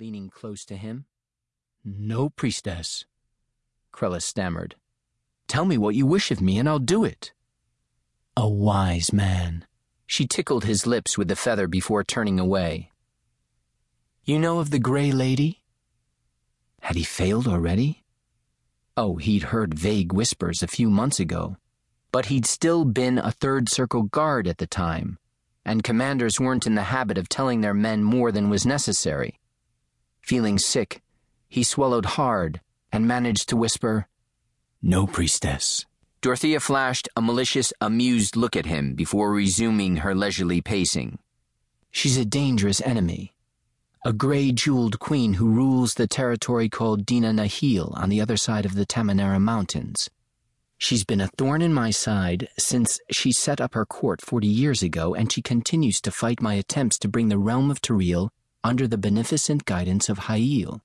leaning close to him. No, priestess. Krelis stammered. Tell me what you wish of me, and I'll do it. A wise man. She tickled his lips with the feather before turning away. You know of the Grey Lady? Had he failed already? Oh, he'd heard vague whispers a few months ago, but he'd still been a third circle guard at the time, and commanders weren't in the habit of telling their men more than was necessary. Feeling sick, he swallowed hard and managed to whisper, No, priestess. Dorothea flashed a malicious, amused look at him before resuming her leisurely pacing. She's a dangerous enemy. A gray jeweled queen who rules the territory called Dena Nehele on the other side of the Tamanara Mountains. She's been a thorn in my side since she set up her court 40 years ago, and she continues to fight my attempts to bring the realm of Terreille under the beneficent guidance of Hayll.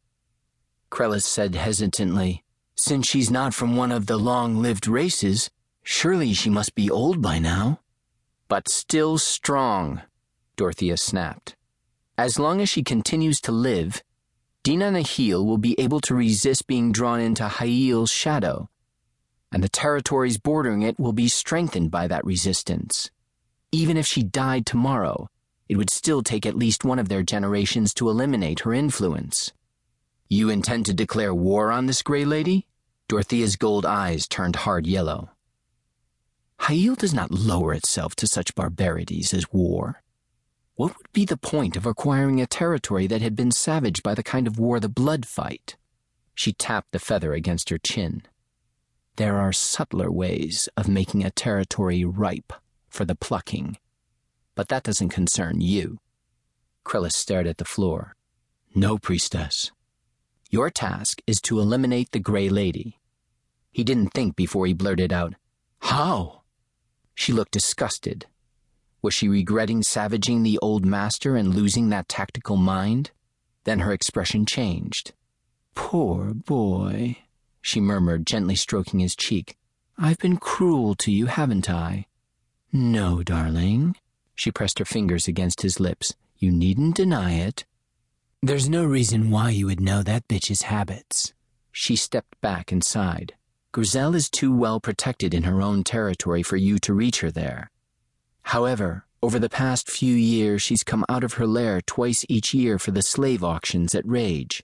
Krelis said hesitantly, since she's not from one of the long lived races, surely she must be old by now. But still strong, Dorothea snapped. As long as she continues to live, Dena Nehele will be able to resist being drawn into Hayll's shadow, and the territories bordering it will be strengthened by that resistance. Even if she died tomorrow, it would still take at least one of their generations to eliminate her influence. You intend to declare war on this Grey Lady? Dorothea's gold eyes turned hard yellow. Hayll does not lower itself to such barbarities as war. What would be the point of acquiring a territory that had been savaged by the kind of war the blood fight? She tapped the feather against her chin. There are subtler ways of making a territory ripe for the plucking. But that doesn't concern you. Krelis stared at the floor. No, priestess. Your task is to eliminate the Grey Lady. He didn't think before he blurted out, How? She looked disgusted. Was she regretting savaging the old master and losing that tactical mind? Then her expression changed. Poor boy, she murmured, gently stroking his cheek. I've been cruel to you, haven't I? No, darling. She pressed her fingers against his lips. You needn't deny it. There's no reason why you would know that bitch's habits. She stepped back and sighed. Grizelle is too well protected in her own territory for you to reach her there. However, over the past few years, she's come out of her lair twice each year for the slave auctions at Raej.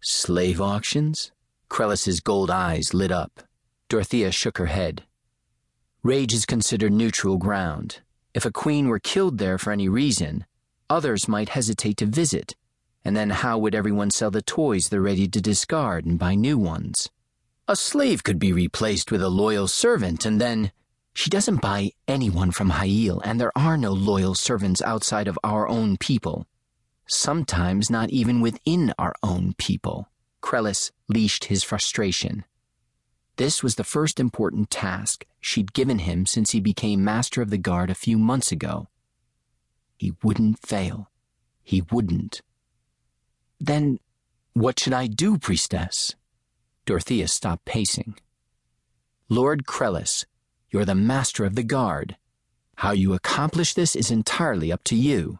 Slave auctions? Krelis's gold eyes lit up. Dorothea shook her head. Raej is considered neutral ground. If a queen were killed there for any reason, others might hesitate to visit and then how would everyone sell the toys they're ready to discard and buy new ones? A slave could be replaced with a loyal servant, and then. She doesn't buy anyone from Hayll, and there are no loyal servants outside of our own people. Sometimes not even within our own people. Krelis leashed his frustration. This was the first important task she'd given him since he became Master of the Guard a few months ago. He wouldn't fail. He wouldn't. Then, what should I do, priestess? Dorothea stopped pacing. Lord Krelis, you're the master of the guard. How you accomplish this is entirely up to you.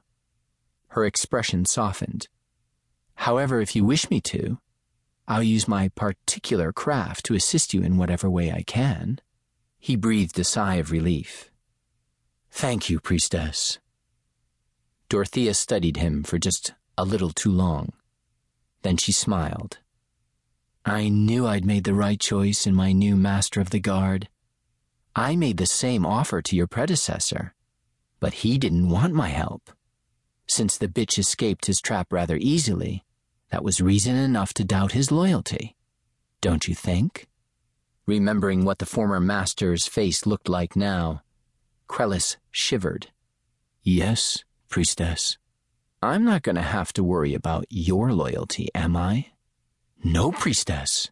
Her expression softened. However, if you wish me to, I'll use my particular craft to assist you in whatever way I can. He breathed a sigh of relief. Thank you, priestess. Dorothea studied him for just a little too long. Then she smiled. I knew I'd made the right choice in my new Master of the Guard. I made the same offer to your predecessor, but he didn't want my help. Since the bitch escaped his trap rather easily, that was reason enough to doubt his loyalty. Don't you think? Remembering what the former master's face looked like now, Krelis shivered. Yes, priestess. I'm not going to have to worry about your loyalty, am I? No, priestess.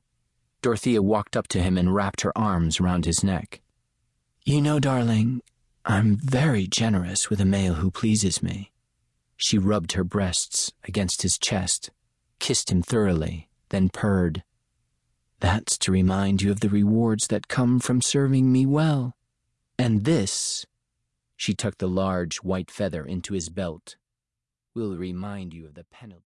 Dorothea walked up to him and wrapped her arms around his neck. You know, darling, I'm very generous with a male who pleases me. She rubbed her breasts against his chest, kissed him thoroughly, then purred. That's to remind you of the rewards that come from serving me well. And this, she tucked the large white feather into his belt will remind you of the penalty.